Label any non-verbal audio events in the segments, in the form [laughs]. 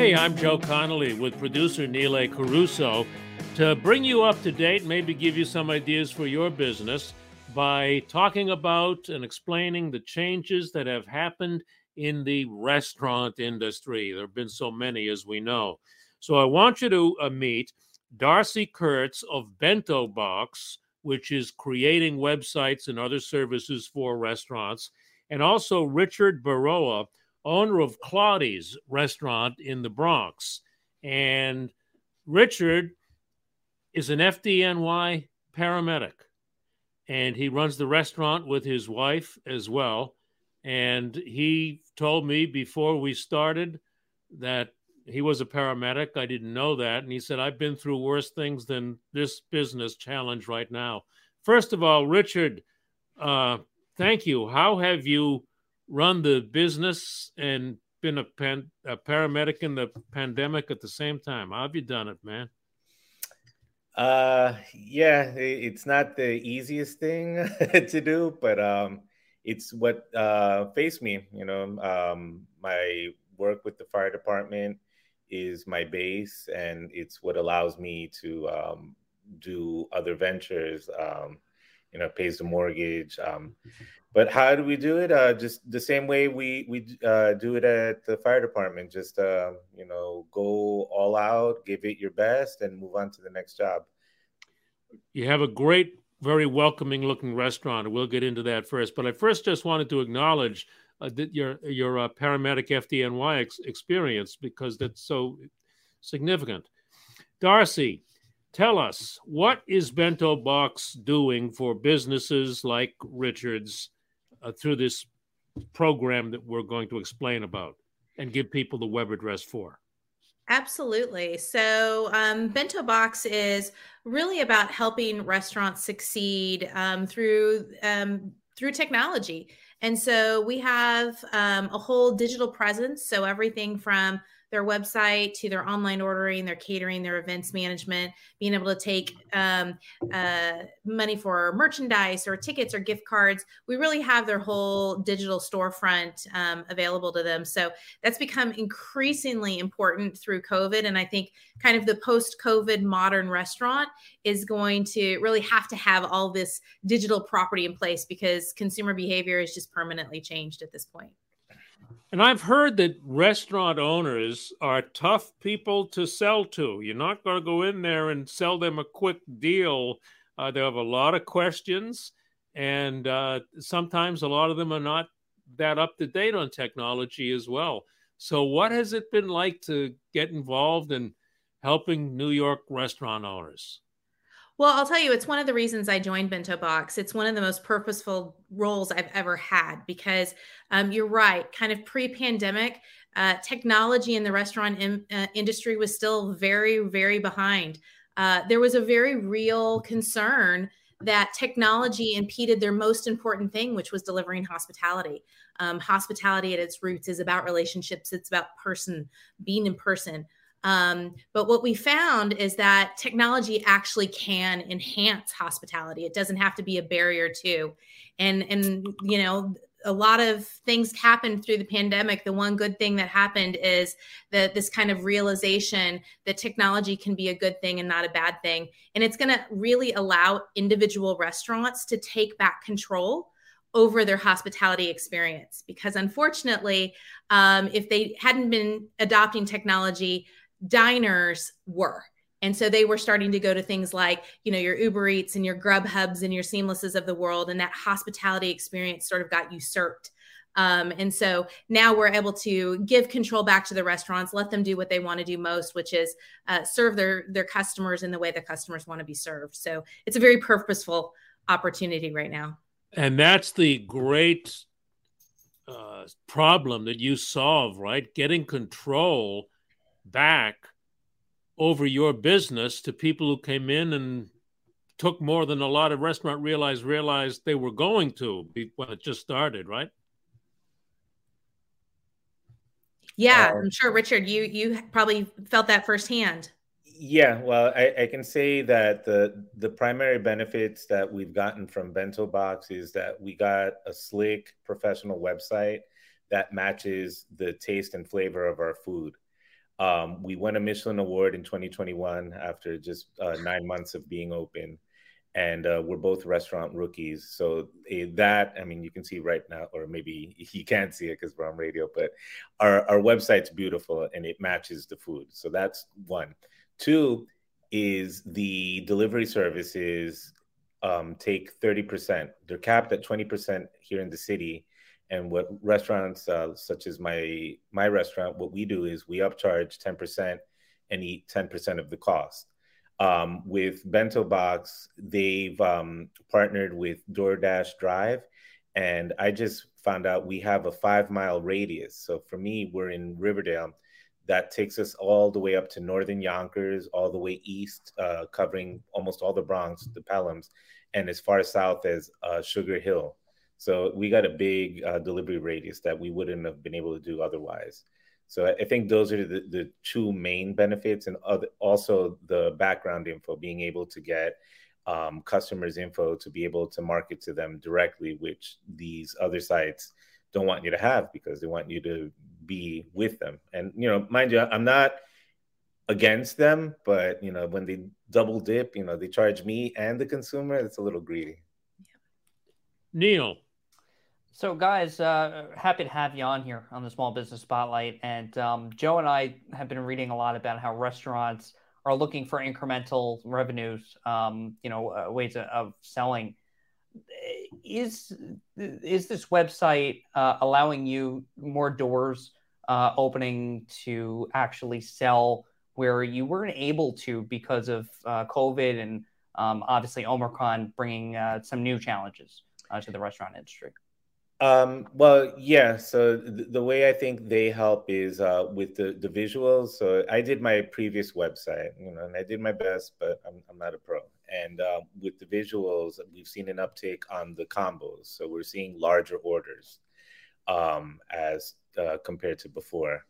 Hey, I'm Joe Connolly with producer Neil Caruso to bring you up to date, maybe give you some ideas for your business by talking about and explaining the changes that have happened in the restaurant industry. There have been so many, as we know. So I want you to uh, meet Darcy Kurtz of Bento Box, which is creating websites and other services for restaurants, and also Richard Baroa, owner of Claudy's restaurant in the Bronx. And Richard is an FDNY paramedic, and he runs the restaurant with his wife as well. And he told me before we started that he was a paramedic. I didn't know that. And he said, I've been through worse things than this business challenge right now. First of all, Richard, uh, thank you. How have you run the business and been a, pan- a paramedic in the pandemic at the same time? How have you done it, man? Uh, yeah, it's not the easiest thing [laughs] to do, but um, it's what uh, faced me. You know, um, my work with the fire department is my base, and it's what allows me to um, do other ventures. Um, you know, pays the mortgage. Um, but how do we do it? Uh, just the same way we we uh, do it at the fire department. Just uh, you know, go all out, give it your best, and move on to the next job. You have a great, very welcoming looking restaurant. We'll get into that first. But I first just wanted to acknowledge uh, your your uh, paramedic FDNY ex- experience because that's so significant. Darcy, tell us what is Bento Box doing for businesses like Richards uh, through this program that we're going to explain about and give people the web address for. Absolutely. So, um, Bento Box is really about helping restaurants succeed um, through um, through technology. And so we have um, a whole digital presence. So everything from their website to their online ordering, their catering, their events management, being able to take um, uh, money for merchandise or tickets or gift cards. We really have their whole digital storefront um, available to them. So that's become increasingly important through COVID. And I think kind of the post COVID modern restaurant is going to really have to have all this digital property in place because consumer behavior is just permanently changed at this point. And I've heard that restaurant owners are tough people to sell to. You're not going to go in there and sell them a quick deal. Uh, they have a lot of questions, and uh, sometimes a lot of them are not that up to date on technology as well. So, what has it been like to get involved in helping New York restaurant owners? Well, I'll tell you, it's one of the reasons I joined Bento Box. It's one of the most purposeful roles I've ever had because um, you're right. Kind of pre pandemic, uh, technology in the restaurant in, uh, industry was still very, very behind. Uh, there was a very real concern that technology impeded their most important thing, which was delivering hospitality. Um, hospitality at its roots is about relationships, it's about person, being in person. Um, but what we found is that technology actually can enhance hospitality. It doesn't have to be a barrier to. And and you know, a lot of things happened through the pandemic. The one good thing that happened is that this kind of realization that technology can be a good thing and not a bad thing. And it's going to really allow individual restaurants to take back control over their hospitality experience. Because unfortunately, um, if they hadn't been adopting technology, diners were. And so they were starting to go to things like, you know, your Uber Eats and your Grubhubs and your Seamlesses of the world. And that hospitality experience sort of got usurped. Um, and so now we're able to give control back to the restaurants, let them do what they want to do most, which is uh, serve their their customers in the way the customers want to be served. So it's a very purposeful opportunity right now. And that's the great uh, problem that you solve, right? Getting control back over your business to people who came in and took more than a lot of restaurant realized realized they were going to when it just started, right? Yeah, uh, I'm sure, Richard. You you probably felt that firsthand. Yeah, well, I, I, can say that the the primary benefits that we've gotten from Bento Box is that we got a slick professional website that matches the taste and flavor of our food. Um, we won a Michelin Award in 2021 after just uh, nine months of being open, and uh, we're both restaurant rookies. So uh, that, I mean, you can see right now, or maybe [laughs] you can't see it because we're on radio, but our our website's beautiful and it matches the food. So that's one. Two is the delivery services um, take 30%. They're capped at 20% here in the city and what restaurants uh, such as my my restaurant what we do is we upcharge 10% and eat 10% of the cost. Um, with bento box they've um, partnered with doordash drive and i just found out we have a five mile radius. So for me we're in riverdale. That takes us all the way up to northern yonkers all the way east uh, covering almost all the bronx the pelhams and as far south as uh, sugar hill so we got a big uh, delivery radius that we wouldn't have been able to do otherwise. So I think those are the, the two main benefits, and other, also the background info, being able to get um, customers' info to be able to market to them directly, which these other sites don't want you to have because they want you to be with them. And you know, mind you, I'm not against them, but you know, when they double dip, you know, they charge me and the consumer. It's a little greedy. Neil, so, guys, uh, happy to have you on here on the Small Business Spotlight. And um, Joe and I have been reading a lot about how restaurants are looking for incremental revenues, um, you know, uh, ways of, selling. Is is this website uh, allowing you more doors uh, opening to actually sell where you weren't able to because of uh, COVID and um, obviously Omicron bringing uh, some new challenges to the restaurant industry? Um, well, yeah. So th- the way I think they help is uh, with the, the visuals. So I did my previous website, you know, and I did my best, but I'm, I'm not a pro. And uh, with the visuals, we've seen an uptake on the combos. So we're seeing larger orders um, as uh, compared to before.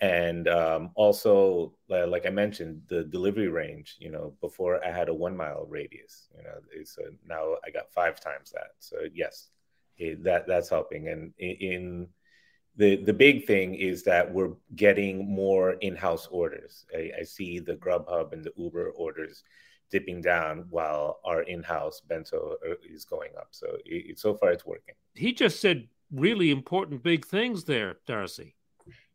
And um, also, like I mentioned, the delivery range. You know, before I had a one mile radius. You know, so now I got five times that. So yes, it, that that's helping. And in, in the the big thing is that we're getting more in-house orders. I, I, see the Grubhub and the Uber orders dipping down while our in-house bento uh, is going up. So it, so far it's working. He just said really important big things there, Darcy.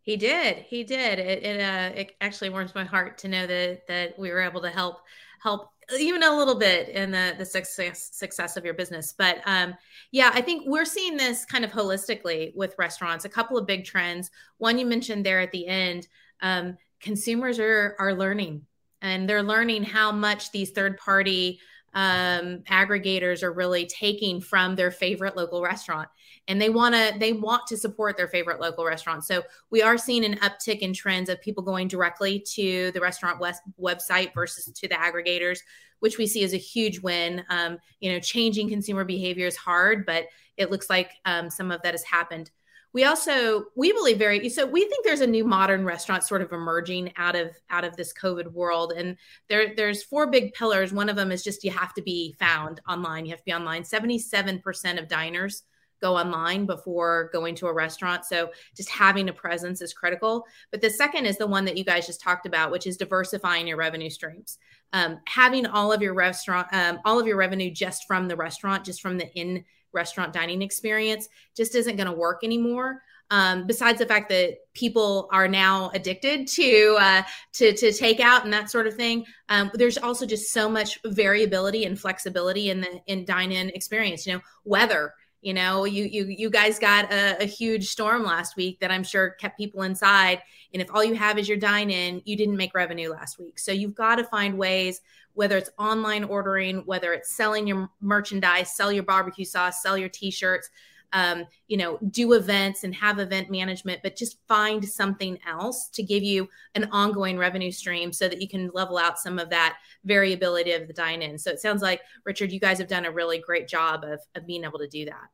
He did. He did. It it, uh, it actually warms my heart to know that that we were able to help help even a little bit in the the success success of your business but um yeah i think we're seeing this kind of holistically with restaurants a couple of big trends. One you mentioned there at the end um consumers are are learning and they're learning how much these third party um, aggregators are really taking from their favorite local restaurant. And they want to they want to support their favorite local restaurant. So we are seeing an uptick in trends of people going directly to the restaurant west website versus to the aggregators which we see as a huge win. Um, you know changing consumer behavior is hard but it looks like um, some of that has happened we also we believe very so we think there's a new modern restaurant sort of emerging out of out of this covid world and there there's four big pillars one of them is just you have to be found online you have to be online 77% of diners go online before going to a restaurant. So just having a presence is critical. But the second is the one that you guys just talked about, which is diversifying your revenue streams. Um, having all of your restaurant, um, all of your revenue just from the restaurant, just from the in restaurant dining experience, just isn't going to work anymore. Um, besides the fact that people are now addicted to uh, to to takeout and that sort of thing, um, there's also just so much variability and flexibility in the in dine-in experience. You know, weather. You know, you you you guys got a, a huge storm last week that I'm sure kept people inside. And if all you have is your dine-in, you didn't make revenue last week. So you've got to find ways, whether it's online ordering, whether it's selling your merchandise, sell your barbecue sauce, sell your t-shirts um, you know, do events and have event management, but just find something else to give you an ongoing revenue stream so that you can level out some of that variability of the dine in. So it sounds like, Richard, you guys have done a really great job of, of being able to do that.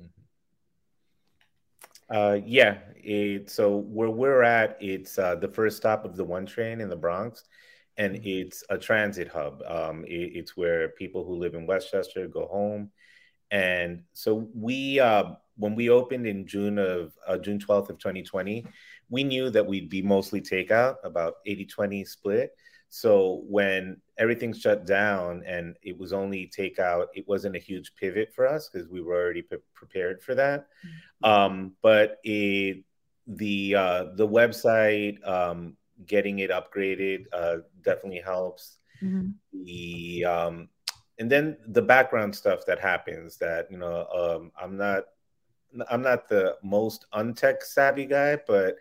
Mm-hmm. Uh, yeah. It, so where we're at, it's uh, the first stop of the one train in the Bronx, and mm-hmm. it's a transit hub. Um, it, it's where people who live in Westchester go home and so we, uh, when we opened in June of uh, June 12th of 2020, we knew that we'd be mostly takeout, about 80 20 split. So when everything shut down and it was only takeout, it wasn't a huge pivot for us because we were already pre- prepared for that. Mm-hmm. Um, but it, the uh, the website, um, getting it upgraded, uh, definitely helps. Mm-hmm. The um, and then the background stuff that happens that you know um, i'm not i'm not the most untech savvy guy but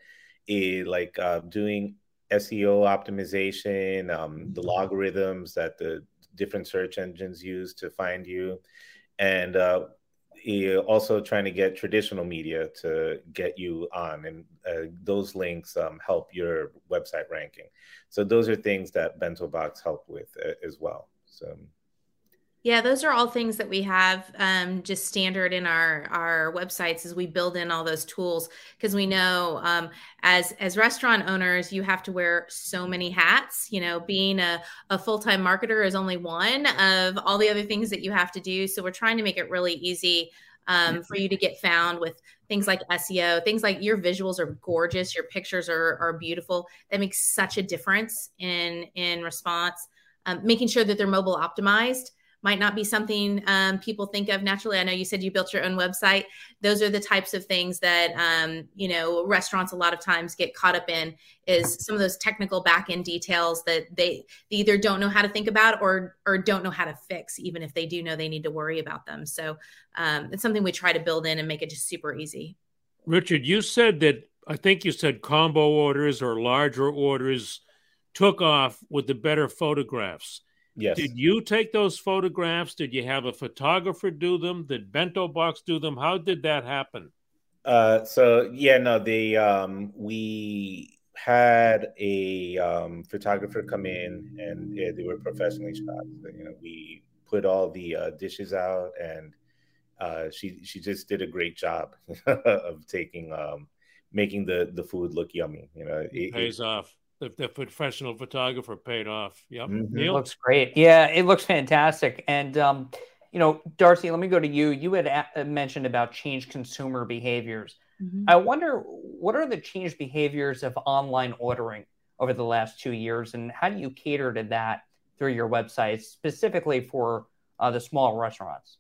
it, like uh, doing seo optimization um, the mm-hmm. logarithms that the different search engines use to find you and uh, also trying to get traditional media to get you on and uh, those links um, help your website ranking. So those are things that bento box help with uh, as well. So yeah, those are all things that we have um, just standard in our our websites as we build in all those tools because we know um, as as restaurant owners you have to wear so many hats. You know, being a, a full time marketer is only one of all the other things that you have to do. So we're trying to make it really easy um, for you to get found with things like SEO, things like your visuals are gorgeous, your pictures are are beautiful. That makes such a difference in in response. Um, making sure that they're mobile optimized might not be something um, people think of naturally. I know you said you built your own website. Those are the types of things that um, you know restaurants a lot of times get caught up in is some of those technical back end details that they, they either don't know how to think about or or don't know how to fix, even if they do know they need to worry about them. So um, it's something we try to build in and make it just super easy. Richard, you said that I think you said combo orders or larger orders took off with the better photographs. Yes. Did you take those photographs? Did you have a photographer do them? Did Bento Box do them? How did that happen? Uh, so yeah, no, they um, we had a um, photographer come in, and yeah, they were professionally shot. So, you know, we put all the uh, dishes out, and uh, she she just did a great job [laughs] of taking um, making the the food look yummy. You know, it, it pays it, off the, the professional photographer paid off. Yep. Mm-hmm. It looks great. Yeah, it looks fantastic. And, um, you know, Darcy, let me go to you. You had a- uh, mentioned about change consumer behaviors. Mm-hmm. I wonder what are the changed behaviors of online ordering over the last two years, and how do you cater to that through your website, specifically for uh, the small restaurants?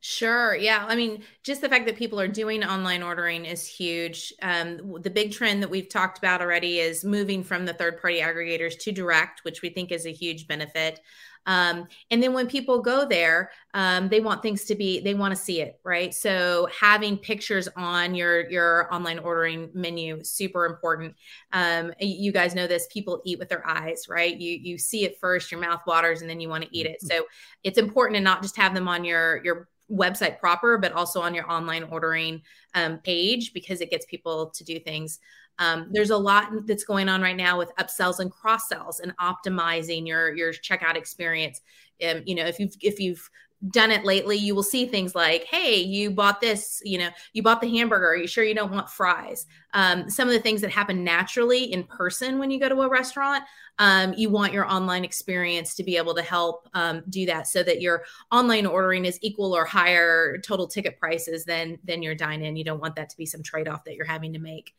Sure. Yeah. I mean, just the fact that people are doing online ordering is huge. Um, the big trend that we've talked about already is moving from the third party aggregators to direct, which we think is a huge benefit. Um, and then when people go there, um, they want things to be, they want to see it, right? So having pictures on your your online ordering menu super important. Um, you guys know this. People eat with their eyes, right? You you see it first, your mouth waters, and then you want to eat it. Mm-hmm. So it's important to not just have them on your your website proper, but also on your online ordering um, page because it gets people to do things. Um, there's a lot that's going on right now with upsells and cross sells and optimizing your your checkout experience. Um, you know, if you've if you've done it lately, you will see things like, "Hey, you bought this. You know, you bought the hamburger. Are you sure you don't want fries?" Um, some of the things that happen naturally in person when you go to a restaurant, um, you want your online experience to be able to help um, do that, so that your online ordering is equal or higher total ticket prices than than your dine in. You don't want that to be some trade off that you're having to make.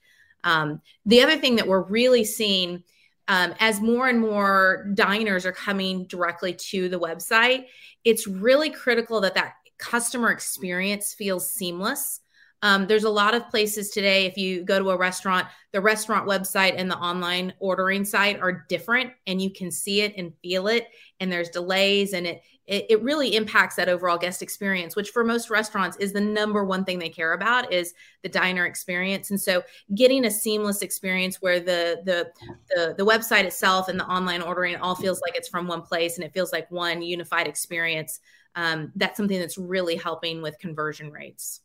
Um, the other thing that we're really seeing um, as more and more diners are coming directly to the website, it's really critical that that customer experience feels seamless. Um, there's a lot of places today, if you go to a restaurant, the restaurant website and the online ordering site are different, and you can see it and feel it. And there's delays, and it it, it really impacts that overall guest experience which for most restaurants is the number one thing they care about is the diner experience and so getting a seamless experience where the the the, the website itself and the online ordering all feels like it's from one place and it feels like one unified experience um, that's something that's really helping with conversion rates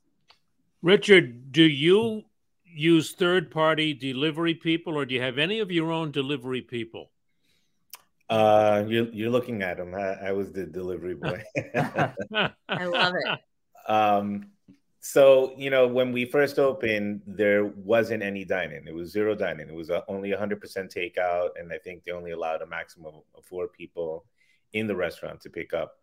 richard do you use third party delivery people or do you have any of your own delivery people uh, you're you're looking at him. I, I was the delivery boy. [laughs] I love it. Um, so you know, when we first opened, there wasn't any dining. It was zero dining. It was a, only 100% takeout, and I think they only allowed a maximum of four people in the restaurant to pick up.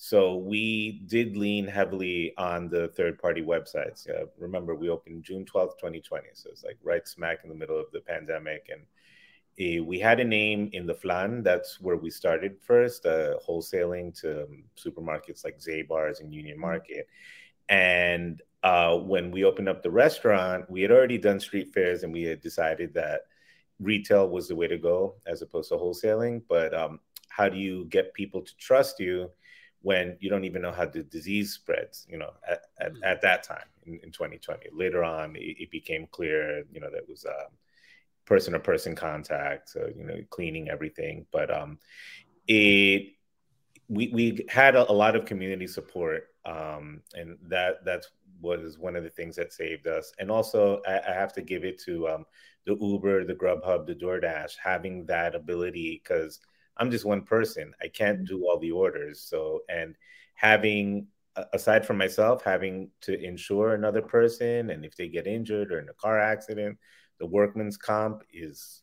So we did lean heavily on the third-party websites. Uh, remember, we opened June 12th, 2020, so it's like right smack in the middle of the pandemic, and uh, we had a name in the flan. That's where we started first, uh, wholesaling to um, supermarkets like Zabar's and Union mm-hmm. Market. And uh, when we opened up the restaurant, we had already done street fairs and we had decided that retail was the way to go as opposed to wholesaling. But um, how do you get people to trust you when you don't even know how the disease spreads, you know, at, at, mm. at that time in, in, 2020? Later on, it, it, became clear, you know, that was. Um, person to person contact, so, you know, cleaning everything. But um, it we we had a, a lot of community support, um, and that that's was one of the things that saved us. And also, I, I have to give it to um, the Uber, the Grubhub, the DoorDash, having that ability because I'm just one person. I can't do all the orders. So, and having aside from myself, having to insure another person, and if they get injured or in a car accident, the workman's comp is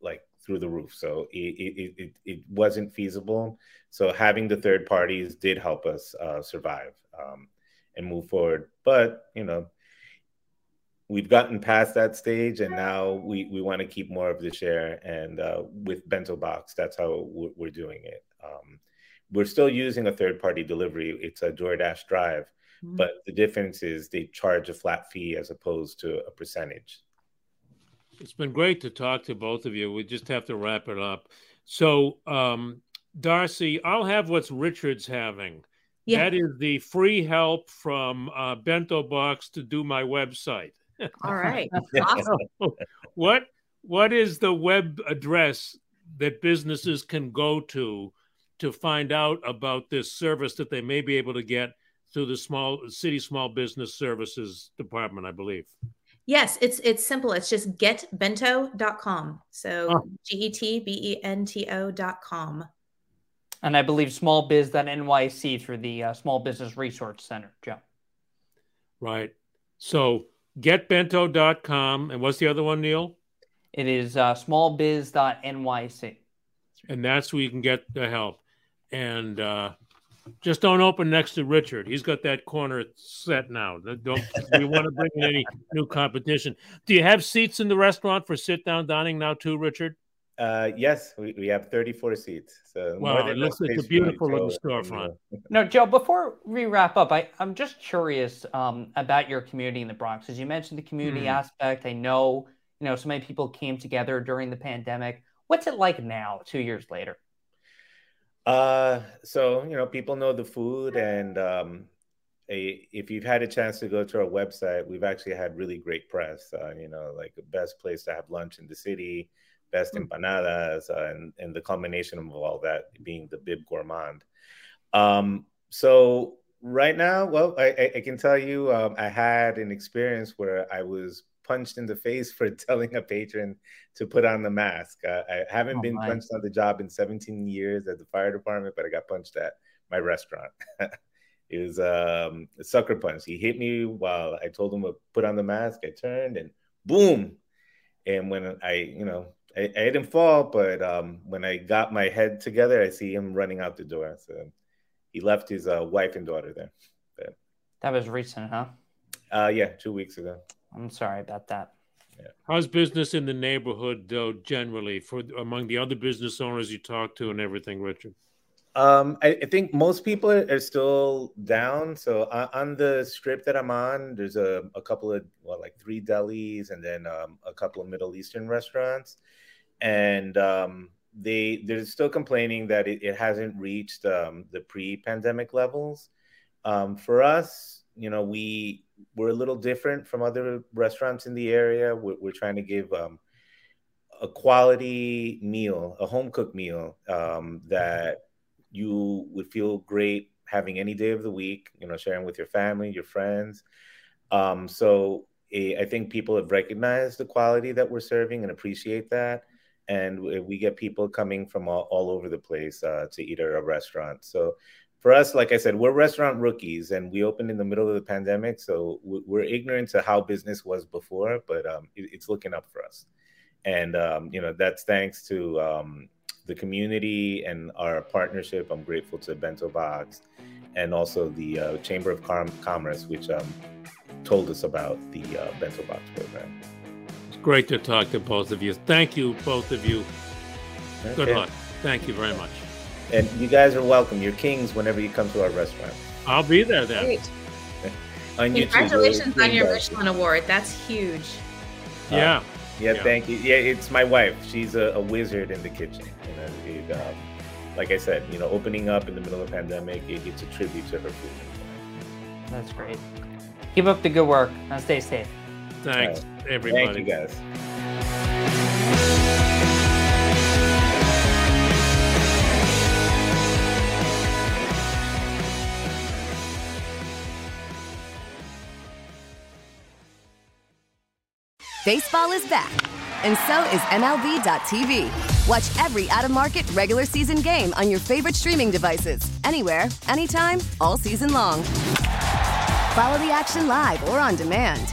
like through the roof. So it, it, it, it wasn't feasible. So having the third parties did help us uh, survive um, and move forward. But, you know, we've gotten past that stage and now we, we want to keep more of the share. And uh, with Bento Box, that's how we're, we're doing it. Um, we're still using a third party delivery. It's a DoorDash drive, mm-hmm. but the difference is they charge a flat fee as opposed to a percentage. It's been great to talk to both of you. We just have to wrap it up. So, um, Darcy, I'll have what's Richard's having. Yeah. That is the free help from uh, Bento Box to do my website. All right. [laughs] awesome. what What is the web address that businesses can go to to find out about this service that they may be able to get through the small city small business services department? I believe. Yes, it's it's simple. It's just getbento.com. So oh. G E T B E N T O.com. And I believe smallbiz.nyc through the uh, Small Business Resource Center, Joe. Right. So getbento.com. And what's the other one, Neil? It is uh, smallbiz.nyc. And that's where you can get the help. And uh, just don't open next to Richard. He's got that corner set now. Don't we want to bring in any new competition? Do you have seats in the restaurant for sit down dining now too, Richard? Uh, yes, we, we have 34 seats. So wow, it looks like a beautiful little storefront. no, Joe, before we wrap up, I, I'm just curious um, about your community in the Bronx. As you mentioned the community mm. aspect, I know you know so many people came together during the pandemic. What's it like now, two years later? Uh, so you know, people know the food, and um, a, if you've had a chance to go to our website, we've actually had really great press. Uh, you know, like the best place to have lunch in the city, best mm. empanadas, uh, and and the combination of all that being the Bib Gourmand. Um, so right now, well, I, I can tell you, um, I had an experience where I was punched in the face [laughs] for telling a patron to put on the mask. Uh, I haven't oh, been my. punched on the job in 17 years at the fire department, but I got punched at my restaurant. [laughs] It was um, a sucker punch. He hit me while I told him to put on the mask. I turned and boom. And when I, you know, I, I didn't fall, but um, when I got my head together, I see him running out the door. So he left his uh, wife and daughter there. But, that was recent, huh? Uh, yeah, two weeks ago. I'm sorry about that. Yeah. How's business in the neighborhood, though, generally, for among the other business owners you talk to and everything, Richard? Um, I, I, think most people are, are still down. So on, on, the strip that I'm on, there's a, a couple of well, like three delis and then um, a couple of Middle Eastern restaurants, and um, they they're still complaining that it, it hasn't reached um, the pre-pandemic levels. Um, for us, you know, we we're a little different from other restaurants in the area. We're, we're trying to give um, a quality meal, a home cooked meal that you would feel great having any day of the week, you know, sharing with your family, your friends. Um, so I think people have recognized the quality that we're serving and appreciate that. And we get people coming from all, all over the place uh, to eat at our restaurant. So for us, like I said, we're restaurant rookies and we opened in the middle of the pandemic. So we're ignorant to how business was before, but um, it's looking up for us. And, um, you know, that's thanks to um, the community and our partnership. I'm grateful to Bento Box and also the uh, Chamber of Com- Commerce, which um, told us about the uh, Bento Box program. It's great to talk to both of you. Thank you, both of you. Okay. Good luck. Thank you very much. And you guys are welcome. You're kings whenever you come to our restaurant. I'll be there then. Great. [laughs] on Congratulations YouTube, on your Michelin award. That's huge. Yeah. Uh, yeah, yeah, thank you. Yeah, it's my wife. She's a, a wizard in the kitchen. You know, it, um, like I said, you know, opening up in the middle of the pandemic, it, it's a tribute to her food. That's great. Keep up the good work and stay safe. Thanks, right. everybody. Thank you, guys. Baseball is back, and so is MLB.tv. Watch every out of market regular season game on your favorite streaming devices, anywhere, anytime, all season long. Follow the action live or on demand.